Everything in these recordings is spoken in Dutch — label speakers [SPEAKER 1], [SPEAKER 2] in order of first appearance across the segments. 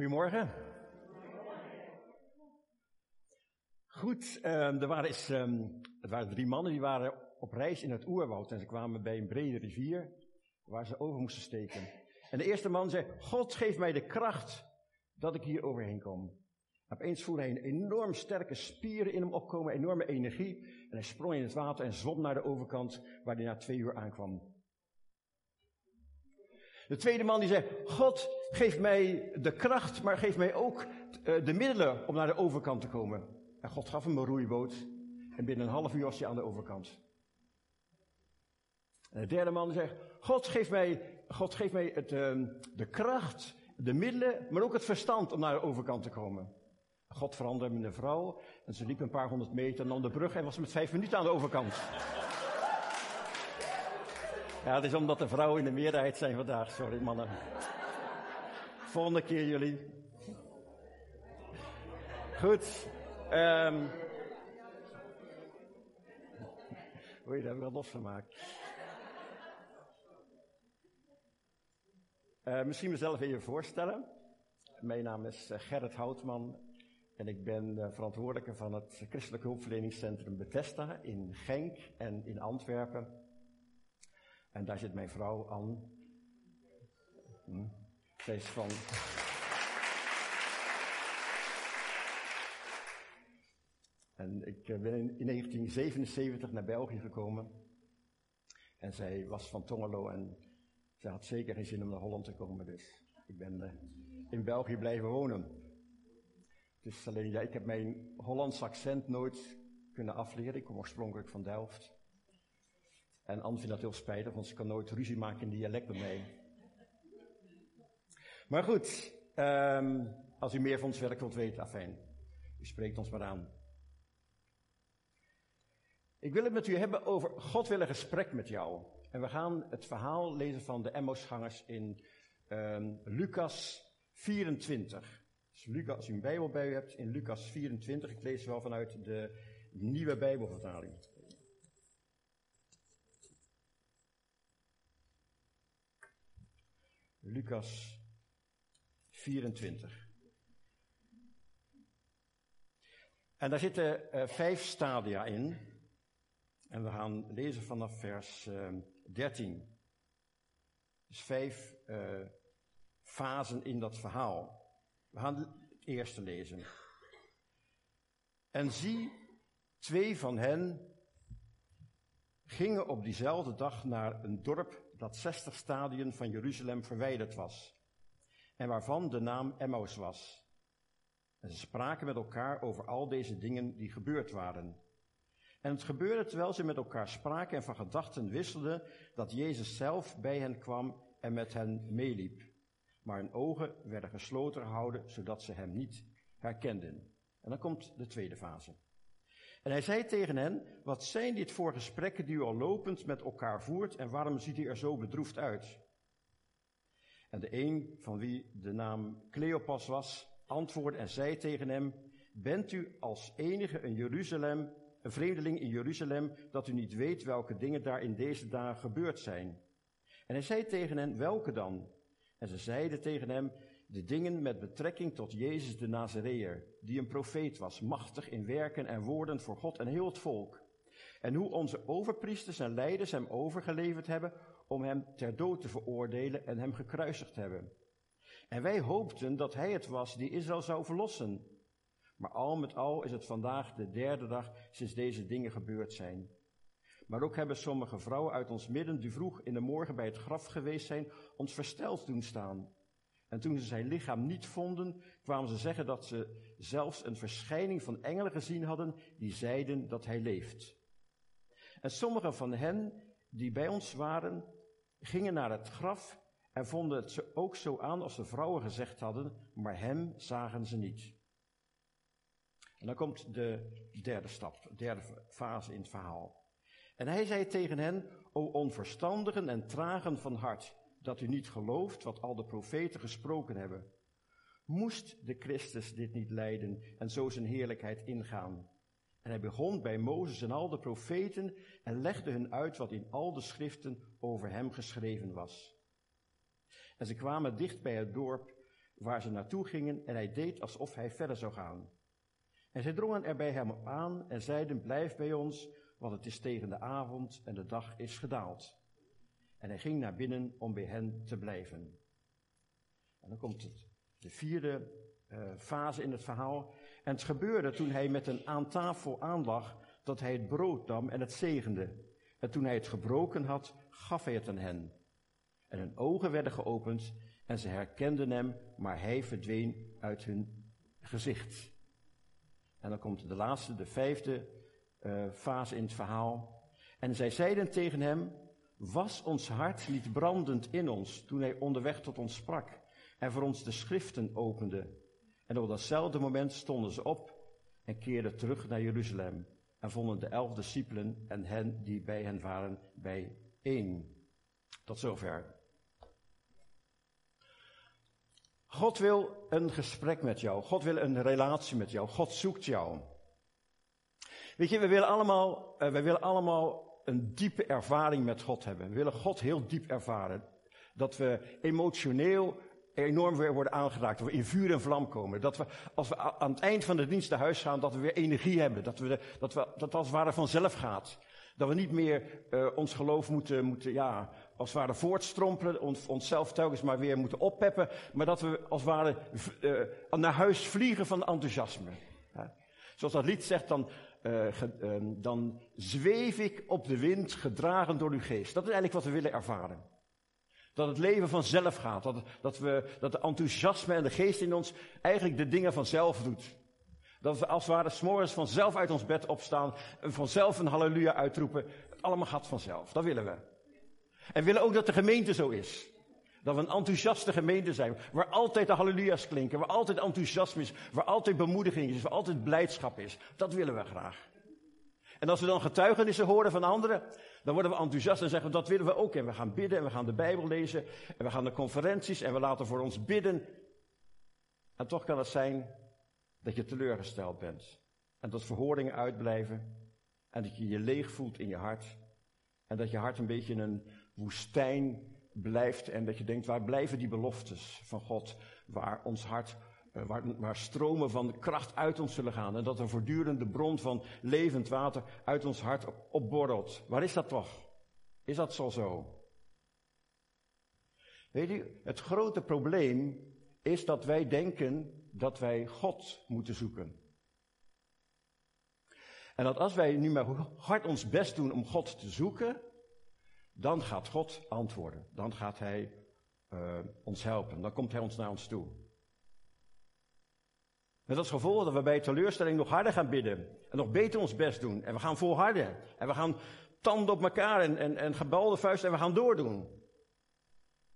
[SPEAKER 1] Goedemorgen. Goed, um, er waren het waren drie mannen die waren op reis in het oerwoud en ze kwamen bij een brede rivier waar ze over moesten steken. En de eerste man zei, God geef mij de kracht dat ik hier overheen kom. Opeens voelde hij een enorm sterke spieren in hem opkomen, enorme energie. En hij sprong in het water en zwom naar de overkant, waar hij na twee uur aankwam. De tweede man die zei, God geef mij de kracht, maar geef mij ook eh, de middelen om naar de overkant te komen. En God gaf hem een roeiboot. En binnen een half uur was hij aan de overkant. En de derde man zegt, God geef mij, God geef mij het, ehm, de kracht, de middelen, maar ook het verstand om naar de overkant te komen. God veranderde hem in een vrouw en ze liep een paar honderd meter dan de brug en was met vijf minuten aan de overkant. Ja, het is omdat de vrouwen in de meerderheid zijn vandaag. Sorry mannen. Volgende keer jullie. Goed. Um... Oei, daar heb ik wel losgemaakt. Uh, misschien mezelf even voorstellen. Mijn naam is eh, Gerrit Houtman en ik ben verantwoordelijke van het Christelijk Hulpverleningscentrum Bethesda in Genk en in Antwerpen. En daar zit mijn vrouw aan. Hm. Zij is van. En ik eh, ben in 1977 naar België gekomen. En zij was van Tongelo en ze had zeker geen zin om naar Holland te komen. Dus ik ben uh, in België blijven wonen. Dus alleen, ja, ik heb mijn Hollands accent nooit kunnen afleren. Ik kom oorspronkelijk van Delft. En Anne vindt dat heel spijtig, want ze kan nooit ruzie maken in dialect bij mij. Maar goed, um, als u meer van ons werk wilt weten, afijn. U spreekt ons maar aan. Ik wil het met u hebben over God wil gesprek met jou. En we gaan het verhaal lezen van de Emmausgangers in um, Lucas 24. Dus Lucas, als u een Bijbel bij u hebt, in Lucas 24. Ik lees wel vanuit de nieuwe Bijbelvertaling. Lucas 24. En daar zitten uh, vijf stadia in. En we gaan lezen vanaf vers uh, eh, 13. Dus vijf uh, fasen in dat verhaal. We gaan het eerste lezen. En zie, twee van hen gingen op diezelfde dag naar een dorp dat 60 stadien van Jeruzalem verwijderd was en waarvan de naam Emmaus was. En ze spraken met elkaar over al deze dingen die gebeurd waren. En het gebeurde terwijl ze met elkaar spraken en van gedachten wisselden, dat Jezus zelf bij hen kwam en met hen meeliep. Maar hun ogen werden gesloten gehouden, zodat ze hem niet herkenden. En dan komt de tweede fase. En hij zei tegen hen, wat zijn dit voor gesprekken die u al lopend met elkaar voert en waarom ziet u er zo bedroefd uit? En de een van wie de naam Cleopas was, antwoordde en zei tegen hem, bent u als enige een Jeruzalem, een vreemdeling in Jeruzalem, dat u niet weet welke dingen daar in deze dagen gebeurd zijn? En hij zei tegen hen, welke dan? En ze zeiden tegen hem, de dingen met betrekking tot Jezus de Nazareër, die een profeet was, machtig in werken en woorden voor God en heel het volk. En hoe onze overpriesters en leiders hem overgeleverd hebben om hem ter dood te veroordelen en hem gekruisigd hebben. En wij hoopten dat hij het was die Israël zou verlossen. Maar al met al is het vandaag de derde dag sinds deze dingen gebeurd zijn. Maar ook hebben sommige vrouwen uit ons midden, die vroeg in de morgen bij het graf geweest zijn, ons versteld doen staan. En toen ze zijn lichaam niet vonden, kwamen ze zeggen dat ze zelfs een verschijning van engelen gezien hadden die zeiden dat hij leeft. En sommigen van hen die bij ons waren, gingen naar het graf en vonden het ook zo aan als de vrouwen gezegd hadden, maar hem zagen ze niet. En dan komt de derde stap, de derde fase in het verhaal. En hij zei tegen hen, o onverstandigen en tragen van hart, dat u niet gelooft wat al de profeten gesproken hebben. Moest de Christus dit niet lijden en zo zijn heerlijkheid ingaan? En hij begon bij Mozes en al de profeten en legde hun uit wat in al de schriften over hem geschreven was. En ze kwamen dicht bij het dorp waar ze naartoe gingen en hij deed alsof hij verder zou gaan. En zij drongen er bij hem aan en zeiden, blijf bij ons, want het is tegen de avond en de dag is gedaald. En hij ging naar binnen om bij hen te blijven. En dan komt het, de vierde uh, fase in het verhaal. En het gebeurde toen hij met een aan tafel aanlag, dat hij het brood nam en het zegende. En toen hij het gebroken had, gaf hij het aan hen. En hun ogen werden geopend en ze herkenden hem, maar hij verdween uit hun gezicht. En dan komt de laatste, de vijfde uh, fase in het verhaal. En zij zeiden tegen hem, was ons hart niet brandend in ons toen hij onderweg tot ons sprak en voor ons de schriften opende. En op datzelfde moment stonden ze op en keerden terug naar Jeruzalem en vonden de elf discipelen en hen die bij hen waren bijeen. Tot zover. God wil een gesprek met jou. God wil een relatie met jou. God zoekt jou. Weet je, we willen allemaal, uh, we willen allemaal een diepe ervaring met God hebben. We willen God heel diep ervaren. Dat we emotioneel enorm weer worden aangeraakt. Dat we in vuur en vlam komen. Dat we, als we aan het eind van de dienst naar huis gaan, dat we weer energie hebben. Dat, we, dat, we, dat als het ware vanzelf gaat. Dat we niet meer uh, ons geloof moeten, moeten ja, als het ware voortstrompelen, ons, onszelf telkens maar weer moeten oppeppen, maar dat we als het ware uh, naar huis vliegen van enthousiasme. Zoals dat lied zegt, dan, uh, ge, dan zweef ik op de wind, gedragen door uw geest. Dat is eigenlijk wat we willen ervaren. Dat het leven vanzelf gaat. Dat, dat, we, dat de enthousiasme en de geest in ons eigenlijk de dingen vanzelf doet. Dat we als het ware s'morgens vanzelf uit ons bed opstaan. En vanzelf een halleluja uitroepen. Het allemaal gaat vanzelf. Dat willen we. En we willen ook dat de gemeente zo is. Dat we een enthousiaste gemeente zijn. Waar altijd de halleluja's klinken. Waar altijd enthousiasme is. Waar altijd bemoediging is. Waar altijd blijdschap is. Dat willen we graag. En als we dan getuigenissen horen van anderen, dan worden we enthousiast en zeggen dat willen we ook. En we gaan bidden en we gaan de Bijbel lezen en we gaan naar conferenties en we laten voor ons bidden. En toch kan het zijn dat je teleurgesteld bent. En dat verhoringen uitblijven. En dat je je leeg voelt in je hart. En dat je hart een beetje een woestijn blijft. En dat je denkt, waar blijven die beloftes van God? Waar ons hart eh, waar, waar, stromen van kracht uit ons zullen gaan. En dat een voortdurende bron van levend water uit ons hart opborrelt. Waar is dat toch? Is dat zo zo? Weet u, het grote probleem is dat wij denken dat wij God moeten zoeken. En dat als wij nu maar hard ons best doen om God te zoeken, dan gaat God antwoorden. Dan gaat Hij uh, ons helpen. Dan komt Hij ons naar ons toe. Met als gevolg dat we bij teleurstelling nog harder gaan bidden. En nog beter ons best doen. En we gaan volharden. En we gaan tanden op elkaar en, en, en gebalde vuist en we gaan doordoen.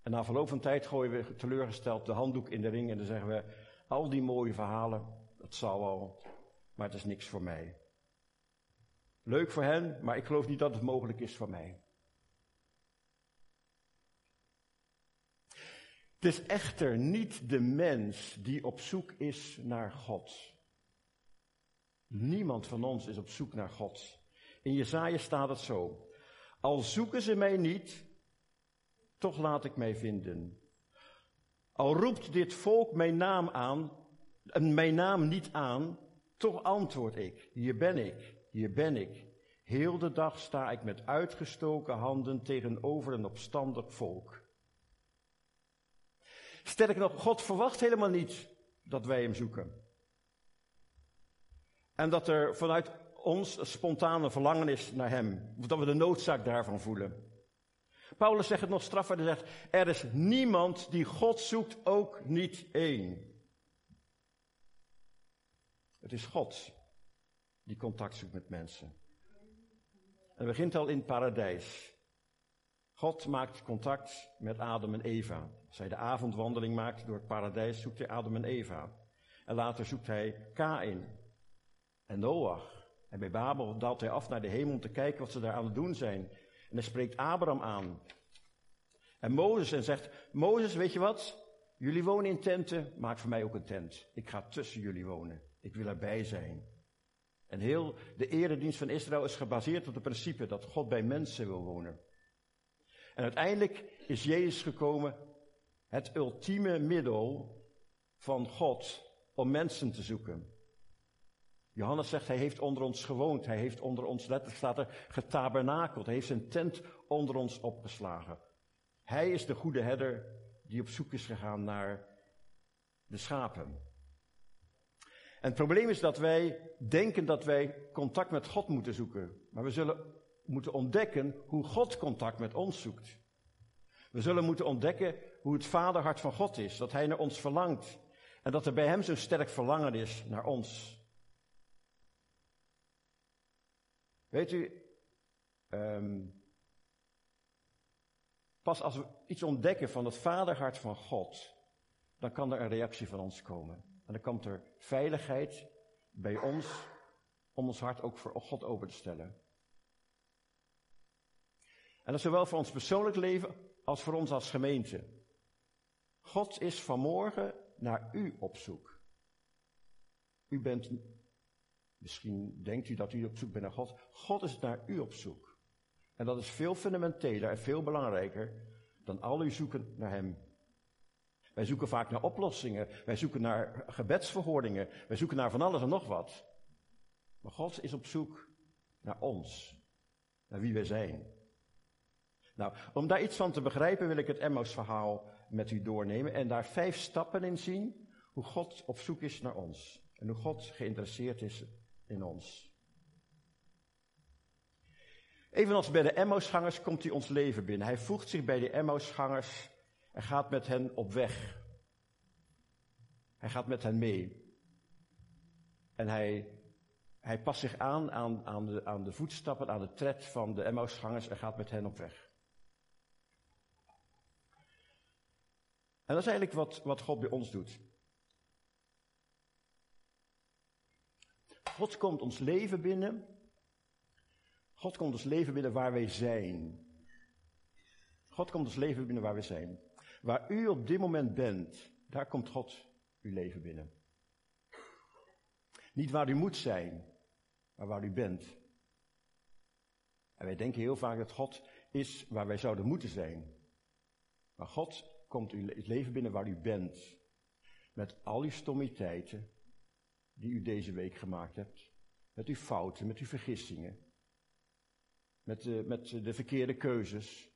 [SPEAKER 1] En na verloop van tijd gooien we teleurgesteld de handdoek in de ring en dan zeggen we, al die mooie verhalen, dat zal wel, maar het is niks voor mij. Leuk voor hen, maar ik geloof niet dat het mogelijk is voor mij. Het is echter niet de mens die op zoek is naar God. Niemand van ons is op zoek naar God. In Jezaja staat het zo. Al zoeken ze mij niet, toch laat ik mij vinden. Al roept dit volk mijn naam aan, mijn naam niet aan, toch antwoord ik, hier ben ik, hier ben ik. Heel de dag sta ik met uitgestoken handen tegenover een opstandig volk. Sterker nog, God verwacht helemaal niet dat wij hem zoeken. En dat er vanuit ons spontane verlangen is naar hem. Dat we de noodzaak daarvan voelen. Paulus zegt het nog straffer. Hij zegt, er is niemand die God zoekt, ook niet één. Het is God die contact zoekt met mensen. En het begint al in het paradijs. God maakt contact met Adam en Eva. Als hij de avondwandeling maakt door het paradijs, zoekt hij Adam en Eva. En later zoekt hij Kain en Noach. En bij Babel daalt hij af naar de hemel om te kijken wat ze daar aan het doen zijn. En hij spreekt Abraham aan. En Mozes en zegt, Mozes, weet je wat? Jullie wonen in tenten, maak voor mij ook een tent. Ik ga tussen jullie wonen. Ik wil erbij zijn. En heel de eredienst van Israël is gebaseerd op het principe dat God bij mensen wil wonen. En uiteindelijk is Jezus gekomen, het ultieme middel van God om mensen te zoeken. Johannes zegt, hij heeft onder ons gewoond, hij heeft onder ons, letterlijk staat er, getabernakeld, hij heeft zijn tent onder ons opgeslagen. Hij is de goede herder die op zoek is gegaan naar de schapen. En het probleem is dat wij denken dat wij contact met God moeten zoeken. Maar we zullen moeten ontdekken hoe God contact met ons zoekt. We zullen moeten ontdekken hoe het vaderhart van God is, dat Hij naar ons verlangt. En dat er bij Hem zo'n sterk verlangen is naar ons. Weet u, um, pas als we iets ontdekken van het vaderhart van God, dan kan er een reactie van ons komen. En dan komt er veiligheid bij ons om ons hart ook voor God open te stellen. En dat is zowel voor ons persoonlijk leven als voor ons als gemeente. God is vanmorgen naar u op zoek. U bent, misschien denkt u dat u op zoek bent naar God. God is naar u op zoek. En dat is veel fundamenteler en veel belangrijker dan al uw zoeken naar Hem. Wij zoeken vaak naar oplossingen. Wij zoeken naar gebedsverhoordingen. Wij zoeken naar van alles en nog wat. Maar God is op zoek naar ons. Naar wie wij zijn. Nou, om daar iets van te begrijpen wil ik het Emmaus-verhaal met u doornemen en daar vijf stappen in zien hoe God op zoek is naar ons en hoe God geïnteresseerd is in ons. Evenals bij de Emmausgangers komt hij ons leven binnen. Hij voegt zich bij de Emmausgangers en gaat met hen op weg. Hij gaat met hen mee. En hij, hij past zich aan aan, aan, de, aan de voetstappen, aan de tred van de Emmausgangers en gaat met hen op weg. En dat is eigenlijk wat, wat God bij ons doet. God komt ons leven binnen. God komt ons leven binnen waar wij zijn. God komt ons leven binnen waar we zijn. Waar u op dit moment bent, daar komt God uw leven binnen. Niet waar u moet zijn, maar waar u bent. En wij denken heel vaak dat God is waar wij zouden moeten zijn. Maar God komt u het leven binnen waar u bent. Met al uw stommiteiten die u deze week gemaakt hebt. Met uw fouten, met uw vergissingen. Met de, met de verkeerde keuzes.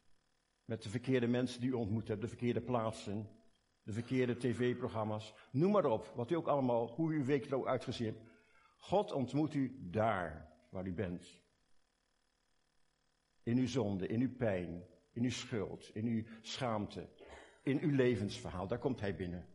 [SPEAKER 1] Met de verkeerde mensen die u ontmoet hebt, de verkeerde plaatsen. De verkeerde tv-programma's. Noem maar op, wat u ook allemaal, hoe uw week er ook uitgezien hebt. God ontmoet u daar waar u bent. In uw zonde, in uw pijn, in uw schuld, in uw schaamte, in uw levensverhaal. Daar komt hij binnen.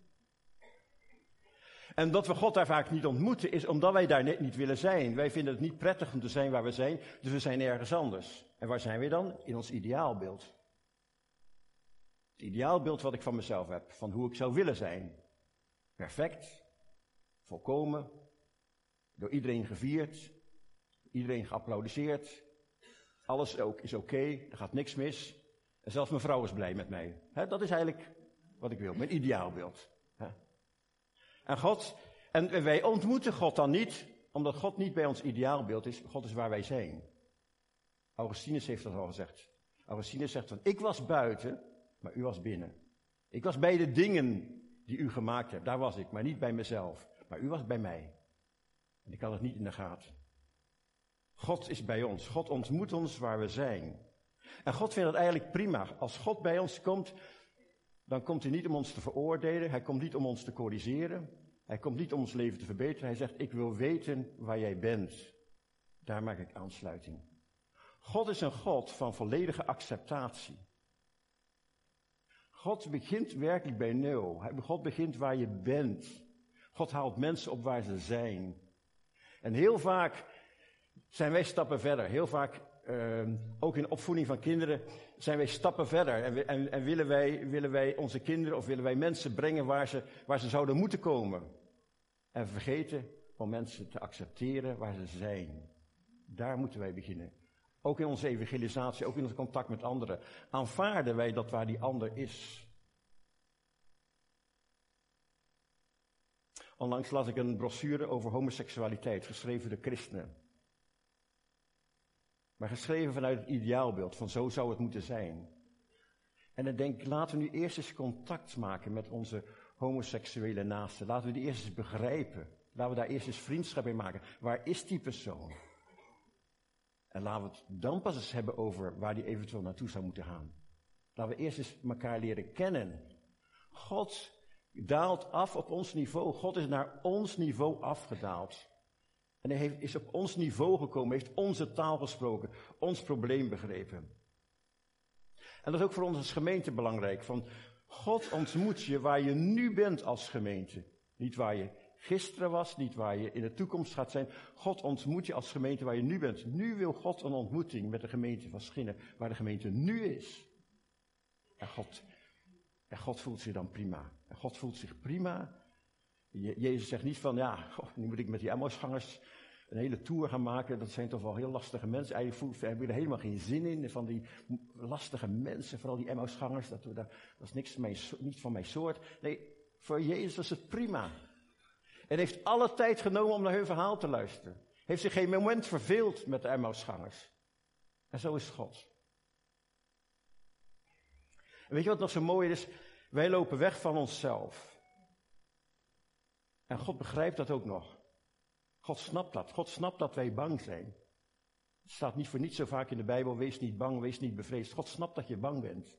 [SPEAKER 1] En dat we God daar vaak niet ontmoeten, is omdat wij daar net niet willen zijn. Wij vinden het niet prettig om te zijn waar we zijn, dus we zijn ergens anders. En waar zijn we dan? In ons ideaalbeeld. Het ideaalbeeld wat ik van mezelf heb, van hoe ik zou willen zijn. Perfect, volkomen, door iedereen gevierd, iedereen geapplaudiseerd. Alles ook is oké, er gaat niks mis. En zelfs mijn vrouw is blij met mij. dat is eigenlijk wat ik wil, mijn ideaalbeeld. En God, en wij ontmoeten God dan niet, omdat God niet bij ons ideaalbeeld is. God is waar wij zijn. Augustinus heeft dat al gezegd. Augustinus zegt van, ik was buiten, maar u was binnen. Ik was bij de dingen die u gemaakt hebt, daar was ik, maar niet bij mezelf. Maar u was bij mij. En ik had het niet in de gaten. God is bij ons. God ontmoet ons waar we zijn. En God vindt het eigenlijk prima. Als God bij ons komt, dan komt hij niet om ons te veroordelen. Hij komt niet om ons te corrigeren. Hij komt niet om ons leven te verbeteren. Hij zegt, ik wil weten waar jij bent. Daar maak ik aansluiting. God is een God van volledige acceptatie. God begint werkelijk bij nul. God begint waar je bent. God haalt mensen op waar ze zijn. En heel vaak zijn wij stappen verder. Heel vaak Ehm, ook in opvoeding van kinderen zijn wij stappen verder. En, en, en, willen, wij, willen wij onze kinderen of willen wij mensen brengen waar ze, waar ze zouden moeten komen. En vergeten om mensen te accepteren waar ze zijn. Daar moeten wij beginnen. Ook in onze evangelisatie, ook in ons contact met anderen. Aanvaarden wij dat waar die ander is. Onlangs las ik een brochure over homoseksualiteit, geschreven door christenen. Maar geschreven vanuit het ideaalbeeld, van zo zou het moeten zijn. En dan denk ik, laten we nu eerst eens contact maken met onze homoseksuele naasten. Laten we die eerst eens begrijpen. Laten we daar eerst eens vriendschap in maken. Waar is die persoon? En laten we het dan pas eens hebben over waar die eventueel naartoe zou moeten gaan. Laten we eerst eens elkaar leren kennen. God daalt af op ons niveau. God is naar ons niveau afgedaald. En hij heeft, is op ons niveau gekomen, heeft onze taal gesproken, ons probleem begrepen. En dat is ook voor ons als gemeente belangrijk. Van God ontmoet je waar je nu bent als gemeente. Niet waar je gisteren was, niet waar je in de toekomst gaat zijn. God ontmoet je als gemeente waar je nu bent. Nu wil God een ontmoeting met de gemeente van Schinnen, waar de gemeente nu is. En God, en God voelt zich dan prima. En God voelt zich prima. Jezus zegt niet van, ja, nu moet ik met die Emmausgangers een hele tour gaan maken. Dat zijn toch wel heel lastige mensen. Heb ik er helemaal geen zin in. Van die lastige mensen, vooral die Emmausgangers. Dat, dat, is niks mijn, niet van mijn soort. Nee, voor Jezus was het prima. En heeft alle tijd genomen om naar hun verhaal te luisteren. Heeft zich geen moment verveeld met de Emmausgangers. En zo is God. En weet je wat nog zo mooi is? Wij lopen weg van onszelf. En God begrijpt dat ook nog. God snapt dat. God snapt dat wij bang zijn. Het staat niet voor niets zo vaak in de Bijbel, wees niet bang, wees niet bevreesd. God snapt dat je bang bent.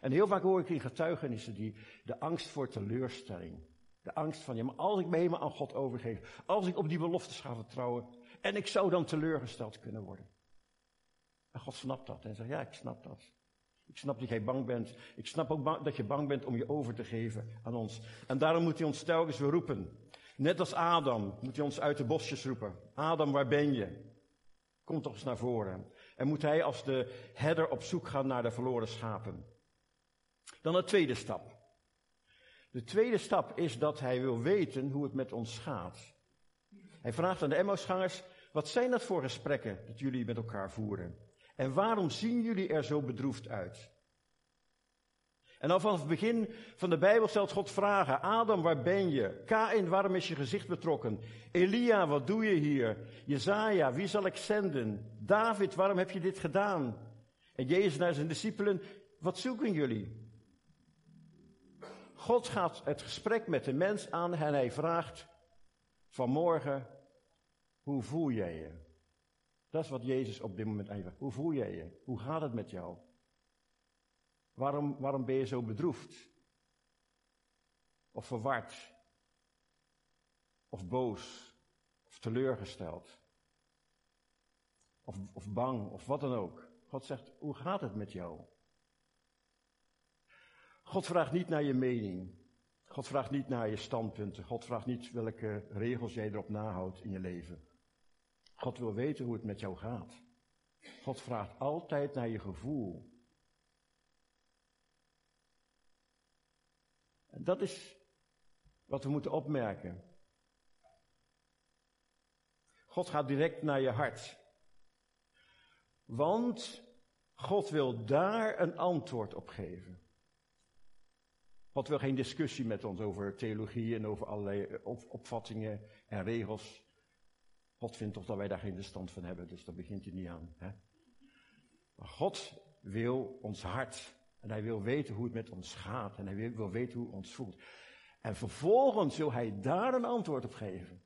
[SPEAKER 1] En heel vaak hoor ik in getuigenissen die de angst voor teleurstelling. De angst van, ja, maar als ik me helemaal aan God overgeef, als ik op die beloftes ga vertrouwen, en ik zou dan teleurgesteld kunnen worden. En God snapt dat en zegt, ja, ik snap dat. Ik snap dat jij bang bent. Ik snap ook dat je bang bent om je over te geven aan ons. En daarom moet hij ons telkens weer roepen. Net als Adam moet hij ons uit de bosjes roepen. Adam, waar ben je? Kom toch eens naar voren. En moet hij als de herder op zoek gaan naar de verloren schapen. Dan de tweede stap. De tweede stap is dat hij wil weten hoe het met ons gaat. Hij vraagt aan de Emmausgangers, wat zijn dat voor gesprekken dat jullie met elkaar voeren? En waarom zien jullie er zo bedroefd uit? En al vanaf het begin van de Bijbel stelt God vragen. Adam, waar ben je? Kain, waarom is je gezicht betrokken? Elia, wat doe je hier? Jezaja, wie zal ik zenden? David, waarom heb je dit gedaan? En Jezus naar zijn discipelen, wat zoeken jullie? God gaat het gesprek met de mens aan en hij vraagt vanmorgen, hoe voel jij je? Dat is wat Jezus op dit moment even. Hoe voel jij je? Hoe gaat het met jou? Waarom, waarom ben je zo bedroefd? Of verward? Of boos? Of teleurgesteld? Of, of bang? Of wat dan ook? God zegt, hoe gaat het met jou? God vraagt niet naar je mening. God vraagt niet naar je standpunten. God vraagt niet welke regels jij erop nahoudt in je leven. God wil weten hoe het met jou gaat. God vraagt altijd naar je gevoel. Dat is wat we moeten opmerken. God gaat direct naar je hart. Want God wil daar een antwoord op geven. God wil geen discussie met ons over theologie en over allerlei opvattingen en regels. God vindt toch dat wij daar geen verstand van hebben, dus daar begint hij niet aan. Hè? Maar God wil ons hart. En hij wil weten hoe het met ons gaat. En hij wil weten hoe ons voelt. En vervolgens wil hij daar een antwoord op geven.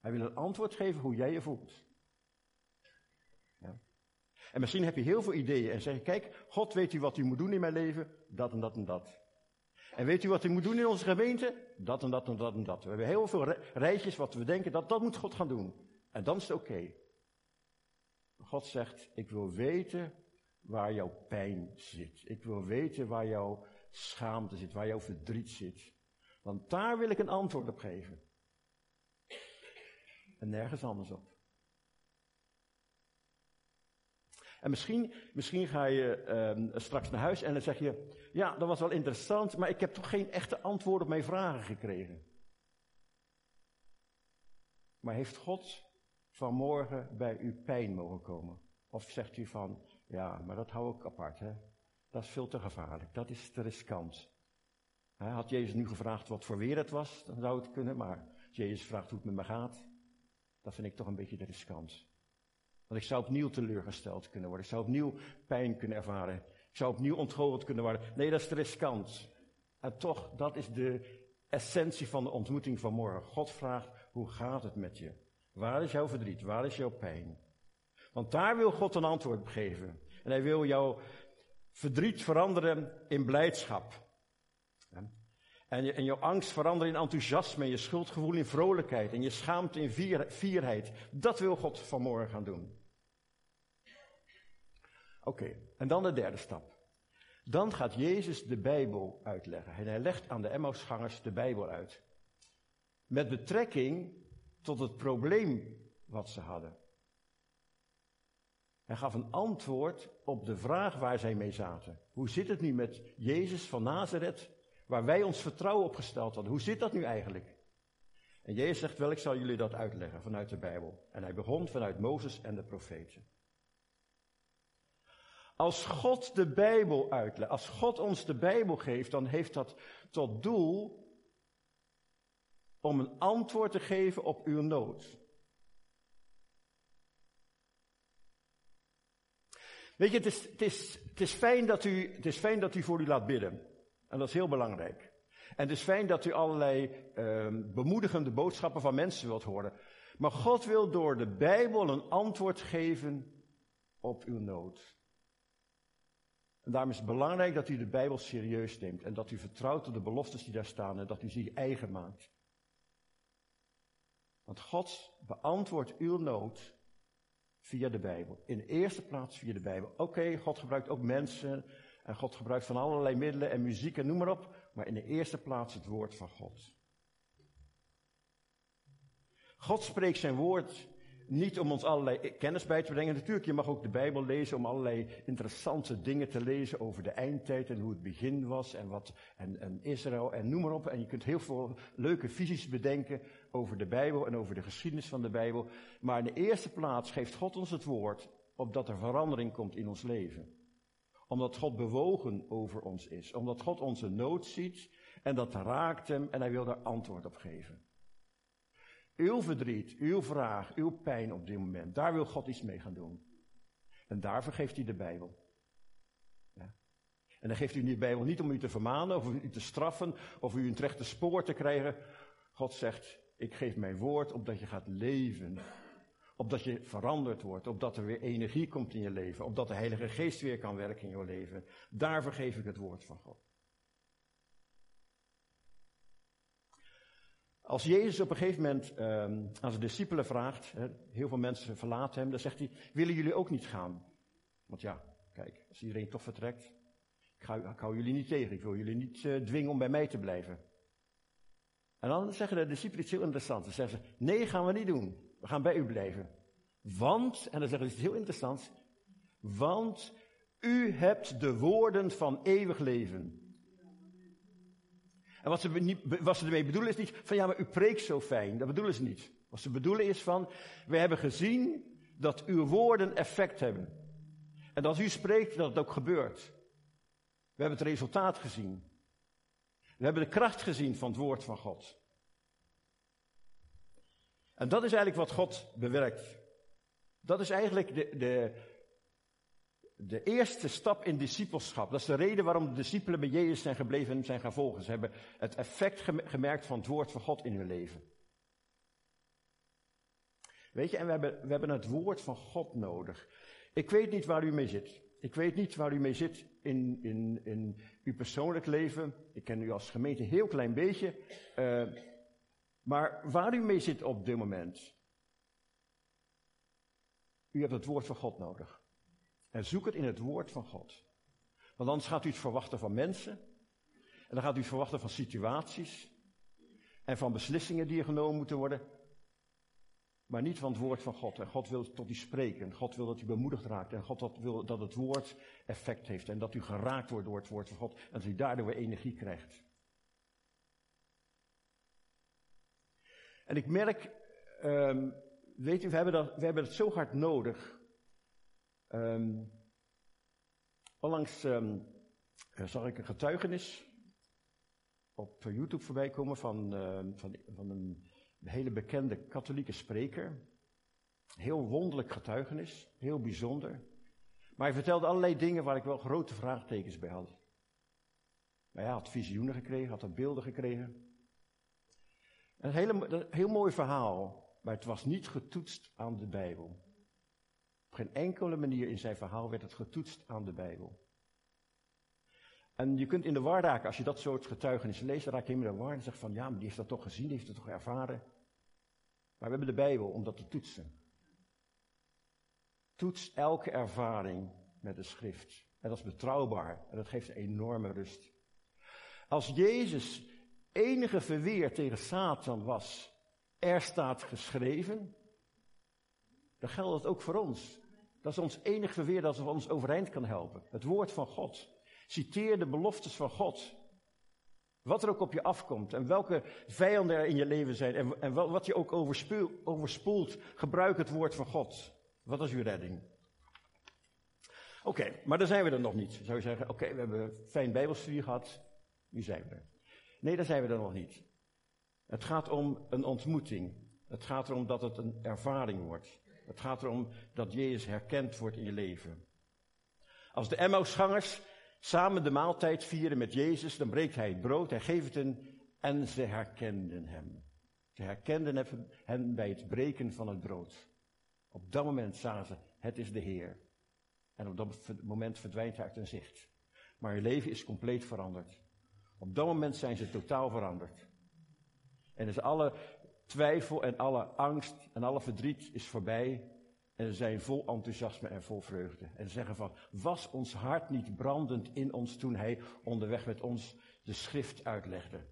[SPEAKER 1] Hij wil een antwoord geven hoe jij je voelt. Ja. En misschien heb je heel veel ideeën en zeg je, kijk, God weet u wat u moet doen in mijn leven? Dat en dat en dat. En weet u wat u moet doen in onze gemeente? Dat en dat en dat en dat. We hebben heel veel rijtjes wat we denken, dat, dat moet God gaan doen. En dan is het oké. God zegt, ik wil weten waar jouw pijn zit. Ik wil weten waar jouw schaamte zit, waar jouw verdriet zit. Want daar wil ik een antwoord op geven. En nergens anders op. En misschien, misschien ga je uh, straks naar huis en dan zeg je, ja, dat was wel interessant, maar ik heb toch geen echte antwoord op mijn vragen gekregen. Maar heeft God vanmorgen bij u pijn mogen komen? Of zegt u van, ja, maar dat hou ik apart, hè? Dat is veel te gevaarlijk, dat is te riskant. Had Jezus nu gevraagd wat voor weer het was, dan zou het kunnen, maar als Jezus vraagt hoe het met me gaat, dat vind ik toch een beetje te riskant. Want ik zou opnieuw teleurgesteld kunnen worden. Ik zou opnieuw pijn kunnen ervaren. Ik zou opnieuw ontgoocheld kunnen worden. Nee, dat is te riskant. En toch, dat is de essentie van de ontmoeting van morgen. God vraagt, hoe gaat het met je? Waar is jouw verdriet? Waar is jouw pijn? Want daar wil God een antwoord op geven. En hij wil jouw verdriet veranderen in blijdschap. En, je, en jouw angst veranderen in enthousiasme, en je schuldgevoel in vrolijkheid, en je schaamte in vier, vierheid. Dat wil God vanmorgen gaan doen. Oké, en dan de derde stap. Dan gaat Jezus de Bijbel uitleggen. En hij legt aan de Emmausgangers de Bijbel uit. Met betrekking tot het probleem wat ze hadden. Hij gaf een antwoord op de vraag waar zij mee zaten. Hoe zit het nu met Jezus van Nazareth, waar wij ons vertrouwen op gesteld hadden? Hoe zit dat nu eigenlijk? En Jezus zegt wel, ik zal jullie dat uitleggen vanuit de Bijbel. En hij begon vanuit Mozes en de profeten. Als God de Bijbel uitlegt, als God ons de Bijbel geeft, dan heeft dat tot doel om een antwoord te geven op uw nood. Weet je, het is, fijn, dat u, het is fijn dat u voor u laat bidden. En dat is heel belangrijk. En het is fijn dat u allerlei uh, bemoedigende boodschappen van mensen wilt horen. Maar God wil door de Bijbel een antwoord geven op uw nood. En daarom is het belangrijk dat u de Bijbel serieus neemt en dat u vertrouwt op de beloftes die daar staan en dat u ze eigen maakt. Want God beantwoordt uw nood via de Bijbel. In de eerste plaats via de Bijbel. Oké, God gebruikt ook mensen en God gebruikt van allerlei middelen en muziek en noem maar op. Maar in de eerste plaats het woord van God. God spreekt zijn woord niet om ons allerlei kennis bij te brengen. Natuurlijk, je mag ook de Bijbel lezen om allerlei interessante dingen te lezen over de eindtijd en hoe het begin was en wat en, en Israël en noem maar op. En je kunt heel veel leuke visies bedenken over de Bijbel en over de geschiedenis van de Bijbel. Maar in de eerste plaats geeft God ons het woord opdat er verandering komt in ons leven. Omdat God bewogen over ons is. Omdat God onze nood ziet en dat raakt hem en hij wil daar antwoord op geven. Uw verdriet, uw vraag, uw pijn op dit moment, daar wil God iets mee gaan doen. En daarvoor geeft hij de Bijbel. Ja. En dan geeft hij de Bijbel niet om u te vermanen of u te straffen of u een terechte spoor te krijgen. God zegt, ik geef mijn woord opdat je gaat leven. Opdat je veranderd wordt, opdat er weer energie komt in je leven, opdat de Heilige Geest weer kan werken in je leven. Daarvoor geef ik het woord van God. Als Jezus op een gegeven moment um, aan zijn discipelen vraagt, heel veel mensen verlaten hem, dan zegt hij, willen jullie ook niet gaan? Want ja, kijk, als iedereen toch vertrekt, ik, ga, ik hou jullie niet tegen, ik wil jullie niet uh, dwingen om bij mij te blijven. En dan zeggen de discipelen iets heel interessants. Dan zeggen ze, nee, gaan we niet doen. We gaan bij u blijven. Want, en dan zeggen ze iets heel interessants, want u hebt de woorden van eeuwig leven. En wat ze, niet, wat ze ermee bedoelen is niet van ja, maar u preekt zo fijn. Dat bedoelen ze niet. Wat ze bedoelen is van, we hebben gezien dat uw woorden effect hebben. En als u spreekt, dat het ook gebeurt. We hebben het resultaat gezien. We hebben de kracht gezien van het woord van God. En dat is eigenlijk wat God bewerkt. Dat is eigenlijk de, de, de eerste stap in discipelschap. Dat is de reden waarom de discipelen bij Jezus zijn gebleven en zijn gaan volgen. Ze hebben het effect gemerkt van het woord van God in hun leven. Weet je, en we hebben, we hebben het woord van God nodig. Ik weet niet waar u mee zit. Ik weet niet waar u mee zit in, in, in uw persoonlijk leven. Ik ken u als gemeente een heel klein beetje. Uh, maar waar u mee zit op dit moment. U hebt het woord van God nodig. En zoek het in het woord van God. Want anders gaat u het verwachten van mensen. En dan gaat u het verwachten van situaties. En van beslissingen die er genomen moeten worden. Maar niet van het woord van God. En God wil tot u spreken. God wil dat u bemoedigd raakt. En God wil dat het woord effect heeft. En dat u geraakt wordt door het woord van God. En dat u daardoor weer energie krijgt. En ik merk, um, weet u, we hebben, dat, we hebben het zo hard nodig Um, onlangs um, zag ik een getuigenis op YouTube voorbij komen van, uh, van, van een hele bekende katholieke spreker. Heel wonderlijk getuigenis, heel bijzonder. Maar hij vertelde allerlei dingen waar ik wel grote vraagtekens bij had. Maar hij had visioenen gekregen, had er beelden gekregen. Een hele, heel mooi verhaal, maar het was niet getoetst aan de Bijbel. Op geen enkele manier in zijn verhaal werd het getoetst aan de Bijbel. En je kunt in de war raken, als je dat soort getuigenissen leest, dan raak je in de war en zegt van, ja, maar die heeft dat toch gezien, die heeft het toch ervaren. Maar we hebben de Bijbel om dat te toetsen. Toets elke ervaring met de schrift. En dat is betrouwbaar en dat geeft enorme rust. Als Jezus enige verweer tegen Satan was, er staat geschreven, dan geldt dat ook voor ons. Dat is ons enige verweer dat ons overeind kan helpen. Het woord van God. Citeer de beloftes van God. Wat er ook op je afkomt en welke vijanden er in je leven zijn en, en wat je ook overspoelt, gebruik het woord van God. Wat is uw redding? Oké, maar daar zijn we er nog niet. Zou je zeggen, oké, we hebben fijn bijbelstudie gehad, nu zijn we er. Nee, daar zijn we er nog niet. Het gaat om een ontmoeting. Het gaat erom dat het een ervaring wordt. Het gaat erom dat Jezus herkend wordt in je leven. Als de Emmausgangers samen de maaltijd vieren met Jezus, dan breekt hij het brood, hij geeft het hen en ze herkenden hem. Ze herkenden hem bij het breken van het brood. Op dat moment zagen ze, het is de Heer. En op dat moment verdwijnt hij uit hun zicht. Maar hun leven is compleet veranderd. Op dat moment zijn ze totaal veranderd. En is alle twijfel en alle angst en alle verdriet is voorbij. En ze zijn vol enthousiasme en vol vreugde. En ze zeggen van, was ons hart niet brandend in ons toen hij onderweg met ons de schrift uitlegde?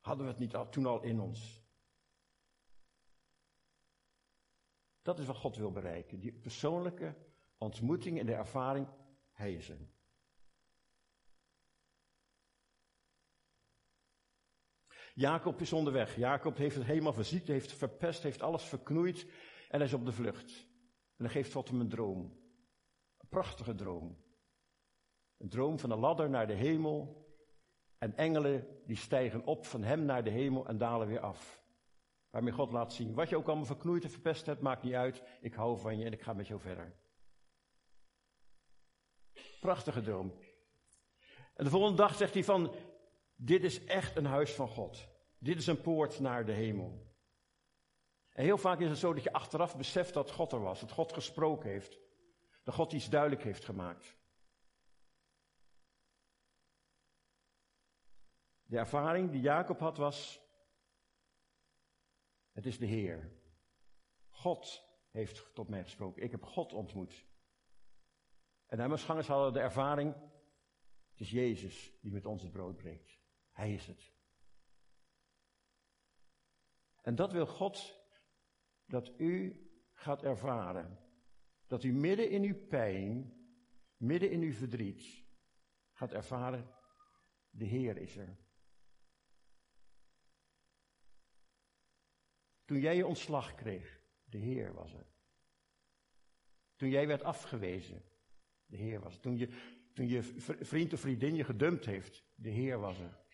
[SPEAKER 1] Hadden we het niet al, toen al in ons? Dat is wat God wil bereiken. Die persoonlijke ontmoeting en de ervaring, hij is er. Jacob is onderweg. Jacob heeft het helemaal verziekt, heeft verpest, heeft alles verknoeid en hij is op de vlucht. En dan geeft God hem een droom. Een prachtige droom. Een droom van een ladder naar de hemel. En engelen die stijgen op van hem naar de hemel en dalen weer af. Waarmee God laat zien, wat je ook allemaal verknoeid en verpest hebt, maakt niet uit. Ik hou van je en ik ga met jou verder. Prachtige droom. En de volgende dag zegt hij van, dit is echt een huis van God. Dit is een poort naar de hemel. En heel vaak is het zo dat je achteraf beseft dat God er was, dat God gesproken heeft, dat God iets duidelijk heeft gemaakt. De ervaring die Jacob had was, het is de Heer. God heeft tot mij gesproken. Ik heb God ontmoet. En de Emmersgangers hadden de ervaring, het is Jezus die met ons het brood breekt. Hij is het. En dat wil God dat u gaat ervaren. Dat u midden in uw pijn, midden in uw verdriet, gaat ervaren, de Heer is er. Toen jij je ontslag kreeg, de Heer was er. Toen jij werd afgewezen, de Heer was er. Toen je, toen je vriend of vriendin je gedumpt heeft, de Heer was er.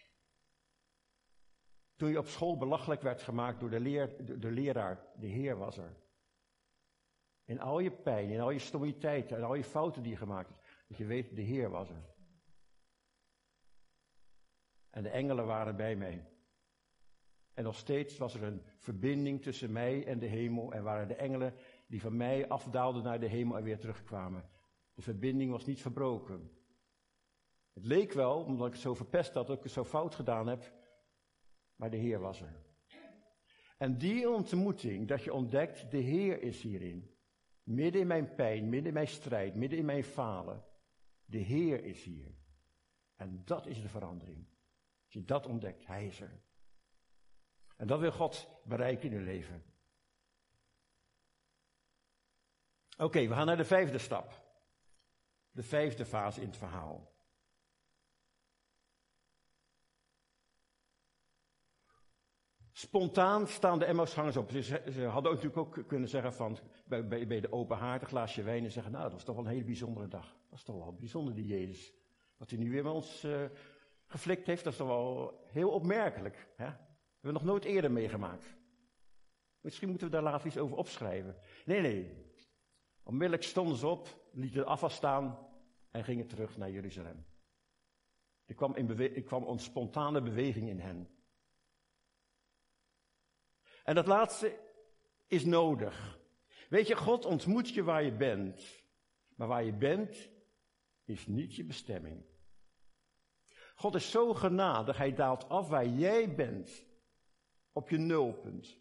[SPEAKER 1] Toen je op school belachelijk werd gemaakt door de, leer, de, leraar, de Heer was er. In al je pijn, in al je stommiteiten en al je fouten die je gemaakt hebt, dat je weet, de Heer was er. En de engelen waren bij mij. En nog steeds was er een verbinding tussen mij en de hemel en waren de engelen die van mij afdaalden naar de hemel en weer terugkwamen. De verbinding was niet verbroken. Het leek wel, omdat ik zo verpest had, dat ik het zo fout gedaan heb, maar de Heer was er. En die ontmoeting, dat je ontdekt, de Heer is hierin. Midden in mijn pijn, midden in mijn strijd, midden in mijn falen. De Heer is hier. En dat is de verandering. Als je dat ontdekt, Hij is er. En dat wil God bereiken in uw leven. Oké, we gaan naar de vijfde stap. De vijfde fase in het verhaal. Spontaan staan de Emmausgangers op. Ze, hadden natuurlijk ook kunnen zeggen van, bij, bij, de open haard, een glaasje wijn en zeggen, nou, dat was toch wel een hele bijzondere dag. Dat was toch wel bijzonder, die Jezus. Wat hij nu weer met ons uh, geflikt heeft, dat is toch wel heel opmerkelijk. Hè? Hebben we nog nooit eerder meegemaakt. Misschien moeten we daar later iets over opschrijven. Nee, nee. Onmiddellijk stonden ze op, lieten afval staan en gingen terug naar Jeruzalem. Er kwam, in er kwam een spontane beweging in hen. En dat laatste is nodig. Weet je, God ontmoet je waar je bent. Maar waar je bent is niet je bestemming. God is zo genadig, hij daalt af waar jij bent. Op je nulpunt.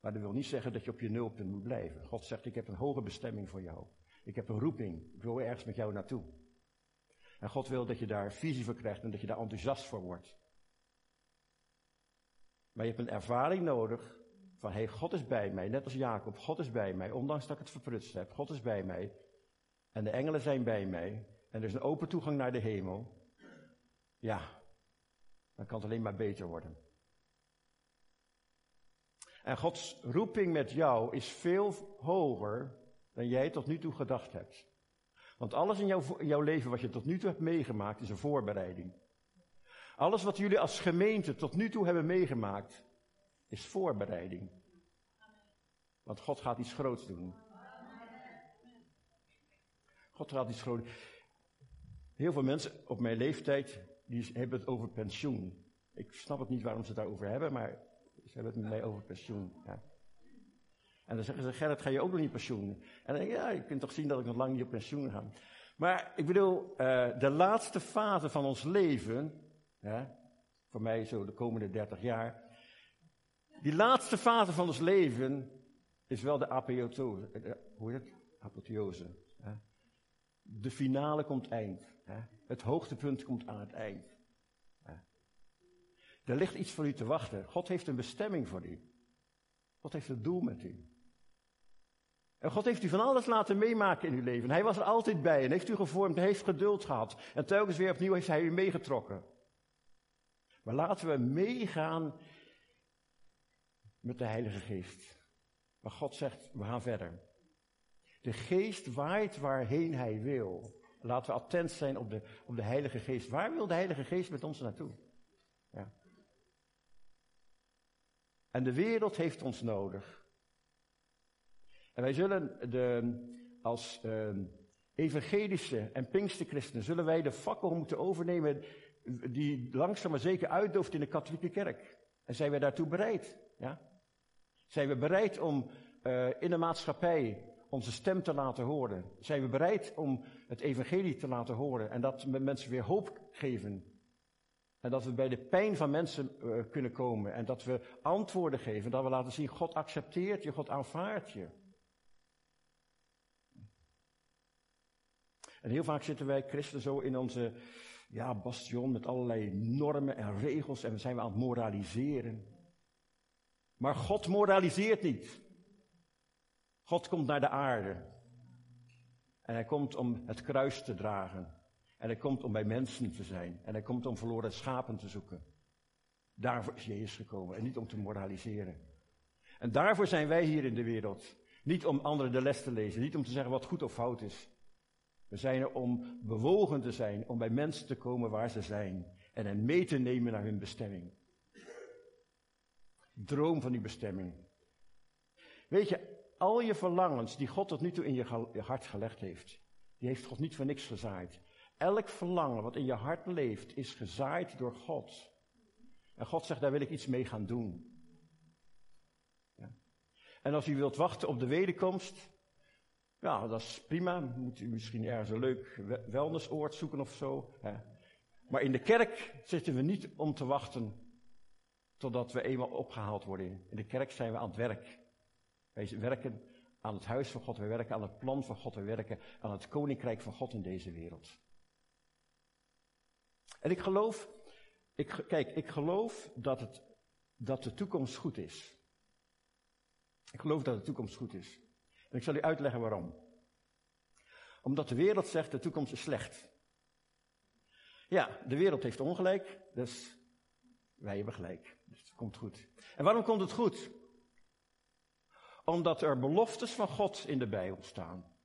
[SPEAKER 1] Maar dat wil niet zeggen dat je op je nulpunt moet blijven. God zegt, ik heb een hoge bestemming voor jou. Ik heb een roeping. Ik wil ergens met jou naartoe. En God wil dat je daar visie voor krijgt en dat je daar enthousiast voor wordt. Maar je hebt een ervaring nodig van, hey, God is bij mij. Net als Jacob, God is bij mij. Ondanks dat ik het verprutst heb, God is bij mij. En de engelen zijn bij mij. En er is een open toegang naar de hemel. Ja, dan kan het alleen maar beter worden. En Gods roeping met jou is veel hoger dan jij tot nu toe gedacht hebt. Want alles in jouw, in jouw leven wat je tot nu toe hebt meegemaakt is een voorbereiding. Alles wat jullie als gemeente tot nu toe hebben meegemaakt is voorbereiding. Want God gaat iets groots doen. God gaat iets groots Heel veel mensen op mijn leeftijd die hebben het over pensioen. Ik snap het niet waarom ze het daarover hebben, maar ze hebben het met mij over pensioen. Ja. En dan zeggen ze, Gerrit, ga je ook nog niet pensioen? En dan denk ik, ja, je kunt toch zien dat ik nog lang niet op pensioen ga. Maar ik bedoel, uh, de laatste fase van ons leven, ja, voor mij zo de komende 30 jaar, die laatste fase van ons leven is wel de apotheose. Eh, hoe heet het? Ja. De finale komt eind. Ja. Het hoogtepunt komt aan het eind. Ja. Er ligt iets voor u te wachten. God heeft een bestemming voor u. God heeft een doel met u. En God heeft u van alles laten meemaken in uw leven. Hij was er altijd bij en heeft u gevormd, heeft geduld gehad. En telkens weer opnieuw heeft hij u meegetrokken. Maar laten we meegaan met de Heilige Geest. Maar God zegt, we gaan verder. De Geest waait waarheen hij wil. Laten we attent zijn op de, op de Heilige Geest. Waar wil de Heilige Geest met ons naartoe? Ja. En de wereld heeft ons nodig. En wij zullen de, als uh, evangelische en pinksterchristenen, zullen wij de fakkel moeten overnemen die langzaam maar zeker uitdooft in de katholieke kerk. En zijn wij daartoe bereid? Ja? Zijn we bereid om uh, in de maatschappij onze stem te laten horen? Zijn we bereid om het evangelie te laten horen en dat we mensen weer hoop geven? En dat we bij de pijn van mensen uh, kunnen komen en dat we antwoorden geven, dat we laten zien, God accepteert je, God aanvaardt je. En heel vaak zitten wij christenen zo in onze ja, bastion met allerlei normen en regels en we zijn we aan het moraliseren. Maar God moraliseert niet. God komt naar de aarde. En hij komt om het kruis te dragen. En hij komt om bij mensen te zijn. En hij komt om verloren schapen te zoeken. Daarvoor is Jezus gekomen en niet om te moraliseren. En daarvoor zijn wij hier in de wereld. Niet om anderen de les te lezen, niet om te zeggen wat goed of fout is. We zijn er om bewogen te zijn, om bij mensen te komen waar ze zijn en hen mee te nemen naar hun bestemming. Droom van die bestemming. Weet je, al je verlangens die God tot nu toe in je hart gelegd heeft, die heeft God niet voor niks gezaaid. Elk verlangen wat in je hart leeft, is gezaaid door God. En God zegt, daar wil ik iets mee gaan doen. Ja. En als u wilt wachten op de wederkomst, ja, dat is prima. Moet u misschien ergens een leuk wellnessoord zoeken of zo. Hè. Maar in de kerk zitten we niet om te wachten totdat we eenmaal opgehaald worden. In de kerk zijn we aan het werk. Wij werken aan het huis van God, wij werken aan het plan van God, wij werken aan het koninkrijk van God in deze wereld. En ik geloof, ik, kijk, ik geloof dat, het, dat de toekomst goed is. Ik geloof dat de toekomst goed is. En ik zal u uitleggen waarom. Omdat de wereld zegt de toekomst is slecht. Ja, de wereld heeft ongelijk, dus wij hebben gelijk. Dus het komt goed. En waarom komt het goed? Omdat er beloftes van God in de Bijbel staan.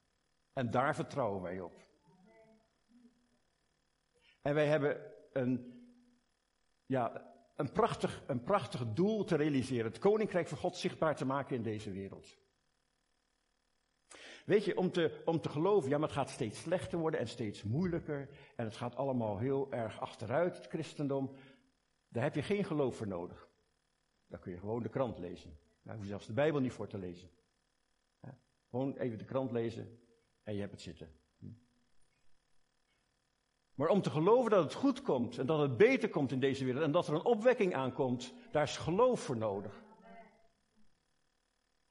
[SPEAKER 1] En daar vertrouwen wij op. En wij hebben een, ja, een, prachtig, een prachtig doel te realiseren. Het koninkrijk van God zichtbaar te maken in deze wereld. Weet je, om te, om te geloven, ja, maar het gaat steeds slechter worden en steeds moeilijker. En het gaat allemaal heel erg achteruit, het christendom. Daar heb je geen geloof voor nodig. Daar kun je gewoon de krant lezen. Daar hoef je zelfs de Bijbel niet voor te lezen. Ja, gewoon even de krant lezen en je hebt het zitten. Hm. Maar om te geloven dat het goed komt en dat het beter komt in deze wereld en dat er een opwekking aankomt, daar is geloof voor nodig.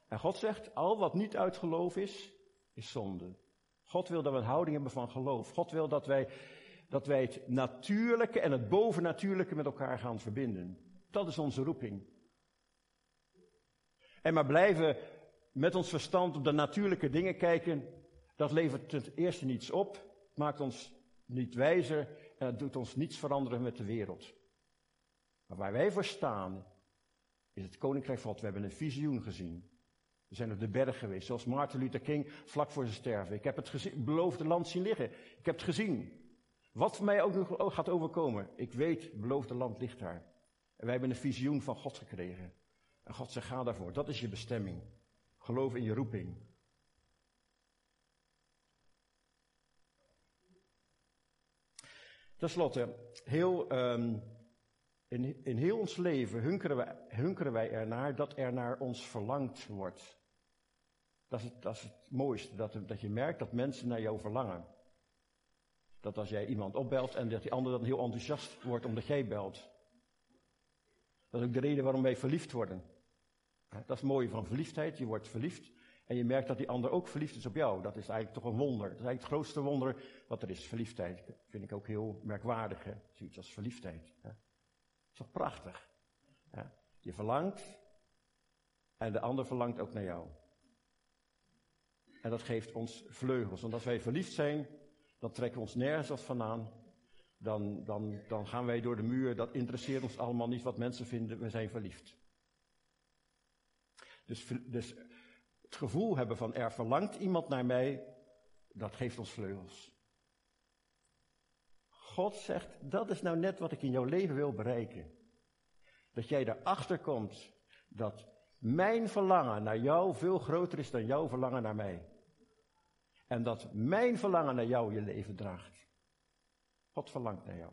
[SPEAKER 1] En God zegt, al wat niet uit geloof is, is zonde. God wil dat we een houding hebben van geloof. God wil dat wij, dat wij het natuurlijke en het bovennatuurlijke met elkaar gaan verbinden. Dat is onze roeping. En maar blijven met ons verstand op de natuurlijke dingen kijken, dat levert ten eerste niets op, maakt ons niet wijzer en het doet ons niets veranderen met de wereld. Maar waar wij voor staan, is het Koninkrijk van God. We hebben een visioen gezien. We zijn op de berg geweest, zoals Martin Luther King vlak voor zijn sterven. Ik heb het gezien, beloofde land zien liggen. Ik heb het gezien. Wat mij ook nog gaat overkomen, ik weet, het beloofde land ligt daar. En wij hebben een visioen van God gekregen. En God zegt, ga daarvoor. Dat is je bestemming. Geloof in je roeping. Ten slotte, heel, um, in, in heel ons leven hunkeren wij, hunkeren wij ernaar dat er naar ons verlangd wordt. Dat is het, mooiste, dat, dat je merkt dat mensen naar jou verlangen. Dat als jij iemand opbelt en dat die ander dan heel enthousiast wordt omdat jij belt. Dat is ook de reden waarom wij verliefd worden. Dat is het mooie van verliefdheid. Je wordt verliefd en je merkt dat die ander ook verliefd is op jou. Dat is eigenlijk toch een wonder. Dat is eigenlijk het grootste wonder wat er is. Verliefdheid dat vind ik ook heel merkwaardig. Hè? Zoiets als verliefdheid. Hè? Dat is toch prachtig. Hè? Je verlangt en de ander verlangt ook naar jou. En dat geeft ons vleugels. Want als wij verliefd zijn, dan trekken we ons nergens wat vandaan. Dan, dan, dan gaan wij door de muur. Dat interesseert ons allemaal niet wat mensen vinden. We zijn verliefd. Dus, dus het gevoel hebben van er verlangt iemand naar mij, dat geeft ons vleugels. God zegt, dat is nou net wat ik in jouw leven wil bereiken. Dat jij erachter komt dat mijn verlangen naar jou veel groter is dan jouw verlangen naar mij. En dat mijn verlangen naar jou je leven draagt. God verlangt naar jou.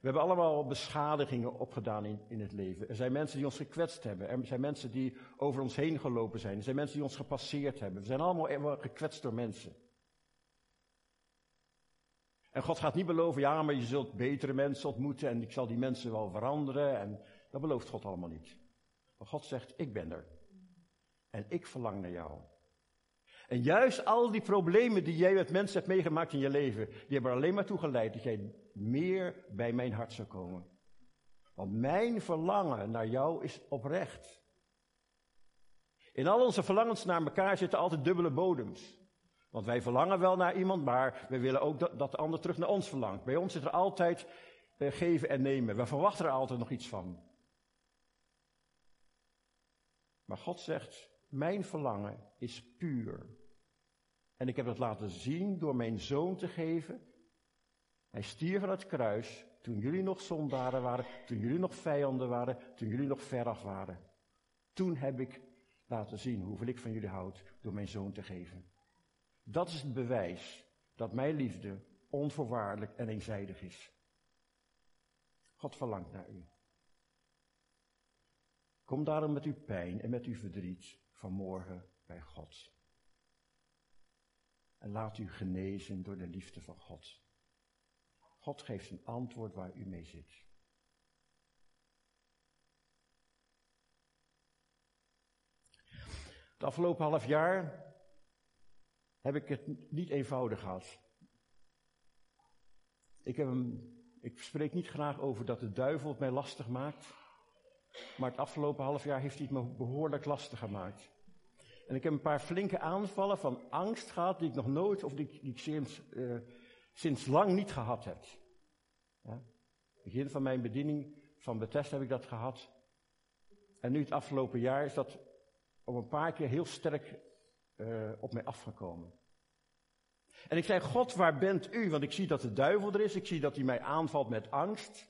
[SPEAKER 1] We hebben allemaal beschadigingen opgedaan in, in het leven. Er zijn mensen die ons gekwetst hebben. Er zijn mensen die over ons heen gelopen zijn. Er zijn mensen die ons gepasseerd hebben. We zijn allemaal gekwetst door mensen. En God gaat niet beloven, ja, maar je zult betere mensen ontmoeten en ik zal die mensen wel veranderen. En dat belooft God allemaal niet. Maar God zegt, ik ben er. En ik verlang naar jou. En juist al die problemen die jij met mensen hebt meegemaakt in je leven, die hebben er alleen maar toe geleid dat jij meer bij mijn hart zou komen. Want mijn verlangen naar jou is oprecht. In al onze verlangens naar elkaar zitten altijd dubbele bodems. Want wij verlangen wel naar iemand, maar we willen ook dat, de ander terug naar ons verlangt. Bij ons zit er altijd eh, geven en nemen. We verwachten er altijd nog iets van. Maar God zegt, mijn verlangen is puur. En ik heb dat laten zien door mijn zoon te geven. Hij stierf aan het kruis toen jullie nog zondaren waren, toen jullie nog vijanden waren, toen jullie nog veraf waren. Toen heb ik laten zien hoeveel ik van jullie houd door mijn zoon te geven. Dat is het bewijs dat mijn liefde onvoorwaardelijk en eenzijdig is. God verlangt naar u. Kom daarom met uw pijn en met uw verdriet vanmorgen bij God. En laat u genezen door de liefde van God. God geeft een antwoord waar u mee zit. Het afgelopen half jaar heb ik het niet eenvoudig gehad. Ik, heb ik spreek niet graag over dat de duivel het mij lastig maakt. Maar het afgelopen half jaar heeft hij het me behoorlijk lastig gemaakt. En ik heb een paar flinke aanvallen van angst gehad die ik nog nooit, of die, die ik sinds, uh, sinds lang niet gehad heb. Ja? Begin van mijn bediening van Bethesda heb ik dat gehad. En nu het afgelopen jaar is dat op een paar keer heel sterk uh, op mij afgekomen. En ik zei, God, waar bent u? Want ik zie dat de duivel er is, ik zie dat hij mij aanvalt met angst.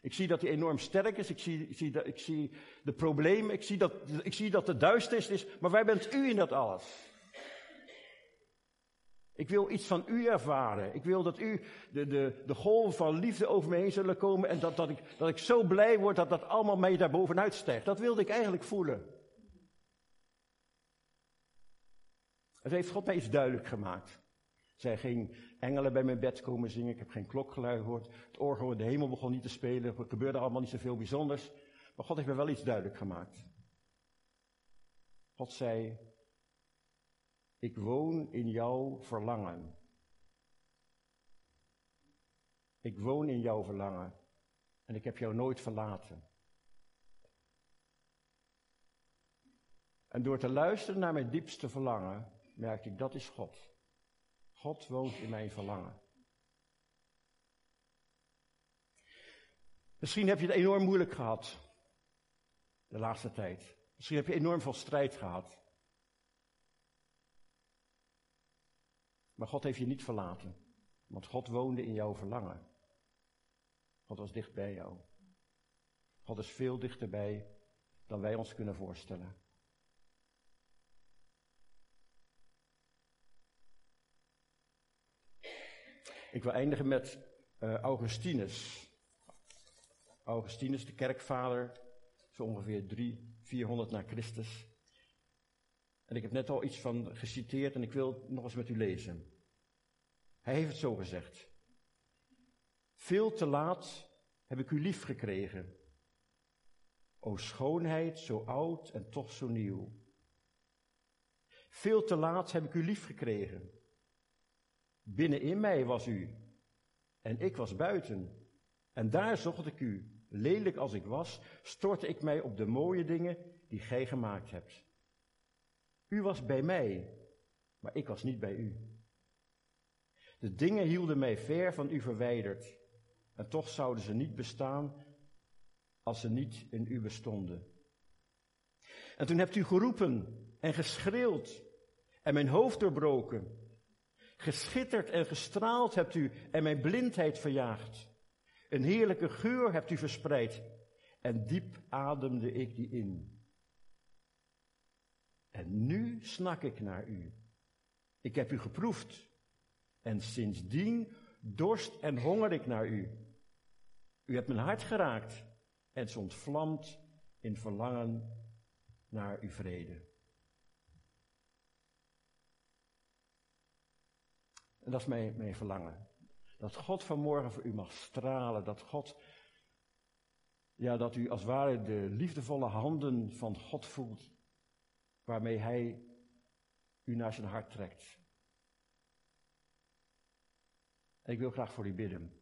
[SPEAKER 1] Ik zie dat hij enorm sterk is. Ik zie, ik zie, de problemen. Ik zie, dat, ik zie dat het duisternis is. Maar waar bent u in dat alles? Ik wil iets van u ervaren. Ik wil dat u de, de, de golven van liefde over me heen zullen komen. En dat, dat, ik, dat ik zo blij word dat dat allemaal mij daar bovenuit stijgt. Dat wilde ik eigenlijk voelen. Het heeft God mij iets duidelijk gemaakt. Zij ging engelen bij mijn bed komen zingen. Ik heb geen klokgeluid gehoord. Het orgel in de hemel begon niet te spelen. Er gebeurde allemaal niet zoveel bijzonders. Maar God heeft me wel iets duidelijk gemaakt. God zei, ik woon in jouw verlangen. Ik woon in jouw verlangen. En ik heb jou nooit verlaten. En door te luisteren naar mijn diepste verlangen, merkte ik dat is God. God woont in mijn verlangen. Misschien heb je het enorm moeilijk gehad de laatste tijd. Misschien heb je enorm veel strijd gehad. Maar God heeft je niet verlaten, want God woonde in jouw verlangen. God was dicht bij jou. God is veel dichterbij dan wij ons kunnen voorstellen. Ik wil eindigen met uh, Augustinus. Augustinus, de kerkvader, zo ongeveer 300, 400 na Christus. En ik heb net al iets van geciteerd en ik wil het nog eens met u lezen. Hij heeft het zo gezegd. Veel te laat heb ik u lief gekregen. O schoonheid, zo oud en toch zo nieuw. Veel te laat heb ik u lief gekregen. Binnenin mij was u en ik was buiten. En daar zocht ik u. Lelijk als ik was, stortte ik mij op de mooie dingen die gij gemaakt hebt. U was bij mij, maar ik was niet bij u. De dingen hielden mij ver van u verwijderd. En toch zouden ze niet bestaan als ze niet in u bestonden. En toen hebt u geroepen en geschreeuwd en mijn hoofd doorbroken. Geschitterd en gestraald hebt u en mijn blindheid verjaagd. Een heerlijke geur hebt u verspreid en diep ademde ik die in. En nu snak ik naar u. Ik heb u geproefd en sindsdien dorst en honger ik naar u. U hebt mijn hart geraakt en het ontvlamt in verlangen naar uw vrede. En dat is mijn, mijn verlangen. Dat God vanmorgen voor u mag stralen. Dat God, ja, dat u als het ware de liefdevolle handen van God voelt. Waarmee Hij u naar zijn hart trekt. En ik wil graag voor u bidden.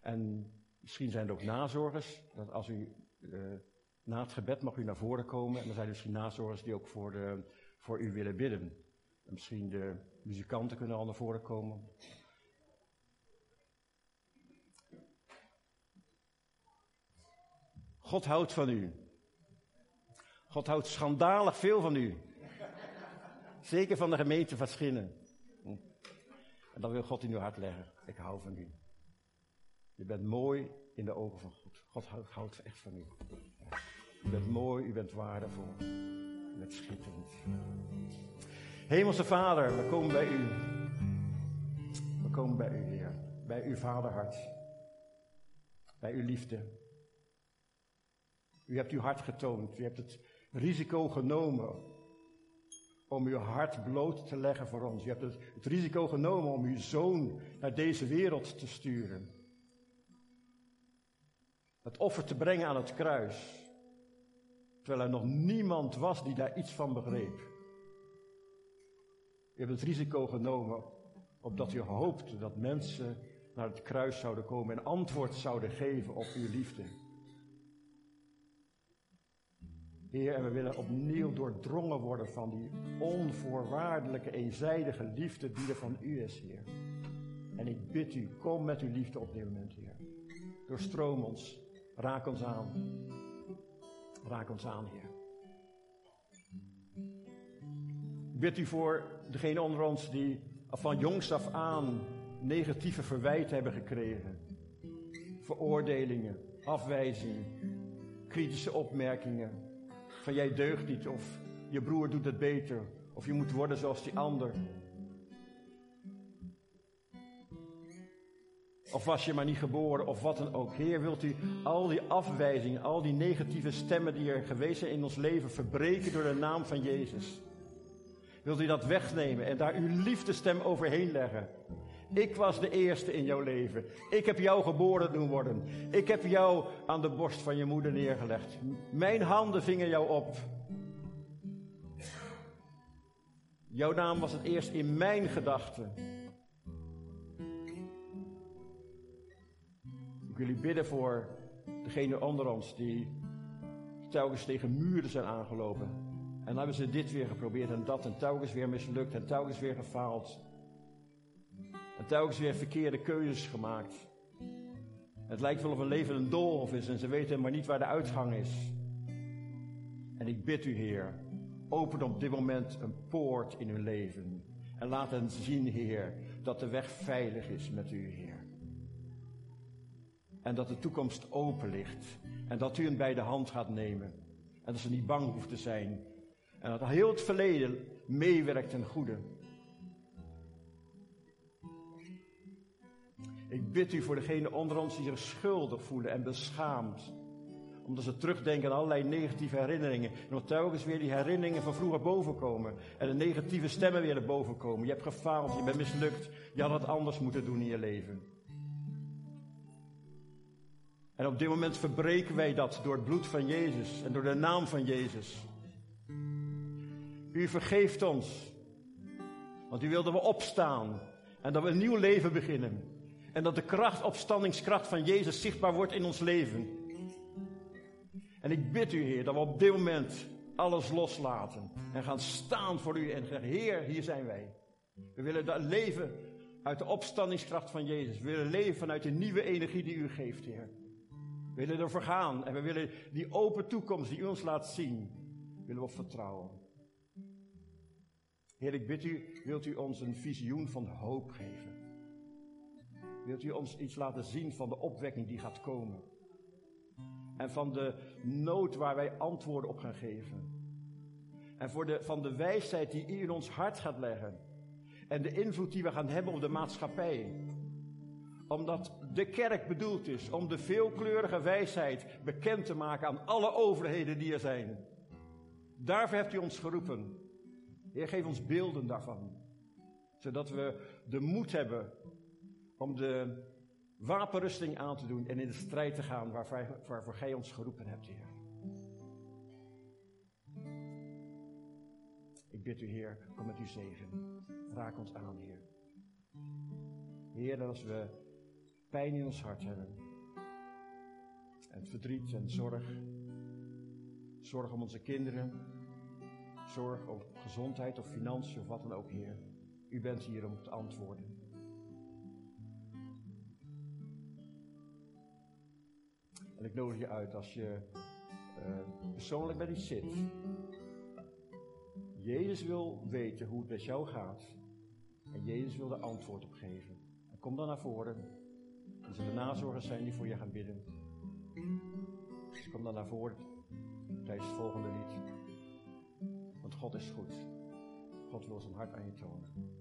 [SPEAKER 1] En misschien zijn er ook nazorgers. Dat als u uh, na het gebed mag u naar voren komen. En er zijn misschien nazorgers die ook voor, de, voor u willen bidden. En misschien de muzikanten kunnen al naar voren komen. God houdt van u. God houdt schandalig veel van u. Zeker van de gemeente van Schinnen. En dan wil God in uw hart leggen. Ik hou van u. Je bent mooi in de ogen van God. God houdt echt van u. U bent mooi, u bent waardevol. U bent schitterend. Hemelse Vader, we komen bij u. We komen bij u, Heer. Bij uw vaderhart. Bij uw liefde. U hebt uw hart getoond. U hebt het risico genomen om uw hart bloot te leggen voor ons. U hebt het, het risico genomen om uw zoon naar deze wereld te sturen. Het offer te brengen aan het kruis. Terwijl er nog niemand was die daar iets van begreep. U hebt het risico genomen opdat u hoopte dat mensen naar het kruis zouden komen en antwoord zouden geven op uw liefde. Heer, en we willen opnieuw doordrongen worden van die onvoorwaardelijke, eenzijdige liefde die er van u is, Heer. En ik bid u, kom met uw liefde op dit moment, Heer. Doorstroom ons, raak ons aan. Raak ons aan, Heer. Ik bid u voor degene onder ons die van jongs af aan negatieve verwijten hebben gekregen. veroordelingen, afwijzingen, kritische opmerkingen. Van jij deugt niet of je broer doet het beter of je moet worden zoals die ander. Of was je maar niet geboren, of wat dan ook. Heer, wilt u al die afwijzingen, al die negatieve stemmen die er geweest zijn in ons leven verbreken door de naam van Jezus? Wilt u dat wegnemen en daar uw liefdestem overheen leggen? Ik was de eerste in jouw leven. Ik heb jou geboren doen worden. Ik heb jou aan de borst van je moeder neergelegd. Mijn handen vingen jou op. Jouw naam was het eerst in mijn gedachten. Ik wil u bidden voor degene onder ons die telkens tegen muren zijn aangelopen. En dan hebben ze dit weer geprobeerd en dat en telkens weer mislukt en telkens weer gefaald. En telkens weer verkeerde keuzes gemaakt. Het lijkt wel of een leven een doolhof is en ze weten maar niet waar de uitgang is. En ik bid u, Heer, open op dit moment een poort in uw leven. En laat hen zien, Heer, dat de weg veilig is met u, Heer. En dat de toekomst open ligt. En dat u hem bij de hand gaat nemen. En dat ze niet bang hoeft te zijn. En dat heel het verleden meewerkt ten goede. Ik bid u voor degene onder ons die zich schuldig voelen en beschaamd. Omdat ze terugdenken aan allerlei negatieve herinneringen. En nog telkens weer die herinneringen van vroeger bovenkomen. En de negatieve stemmen weer naar boven komen. Je hebt gefaald, je bent mislukt. Je had het anders moeten doen in je leven. En op dit moment verbreken wij dat door het bloed van Jezus en door de naam van Jezus. U vergeeft ons. Want u wilde we opstaan en dat we een nieuw leven beginnen. En dat de kracht, opstandingskracht van Jezus zichtbaar wordt in ons leven. En ik bid u, Heer, dat we op dit moment alles loslaten. En gaan staan voor u en zeggen, Heer, hier zijn wij. We willen dat leven uit de opstandingskracht van Jezus. We willen leven vanuit de nieuwe energie die u geeft, Heer. We willen ervoor gaan en we willen die open toekomst die u ons laat zien, willen we vertrouwen. Heer, ik bid u, wilt u ons een visioen van hoop geven? Wilt u ons iets laten zien van de opwekking die gaat komen? En van de nood waar wij antwoorden op gaan geven. En voor de, van de wijsheid die u in ons hart gaat leggen. En de invloed die we gaan hebben op de maatschappij. Omdat de kerk bedoeld is om de veelkleurige wijsheid bekend te maken aan alle overheden die er zijn. Daarvoor hebt u ons geroepen. Heer, geef ons beelden daarvan. Zodat we de moed hebben om de wapenrusting aan te doen en in de strijd te gaan waarvoor, waarvoor gij ons geroepen hebt, Heer. Ik bid u, Heer, kom met uw zegen. Raak ons aan, Heer. Heer, als we pijn in ons hart hebben, en verdriet en zorg, zorg om onze kinderen, zorg om gezondheid of financiën of wat dan ook, Heer. U bent hier om te antwoorden. En ik nodig je uit als je uh, persoonlijk bij iets zit. Jezus wil weten hoe het met jou gaat. En Jezus wil er antwoord op geven. En kom dan naar voren. Er zullen nazorgers zijn die voor je gaan bidden. Kom dan naar voren tijdens het volgende lied. Want God is goed. God wil zijn hart aan je tonen.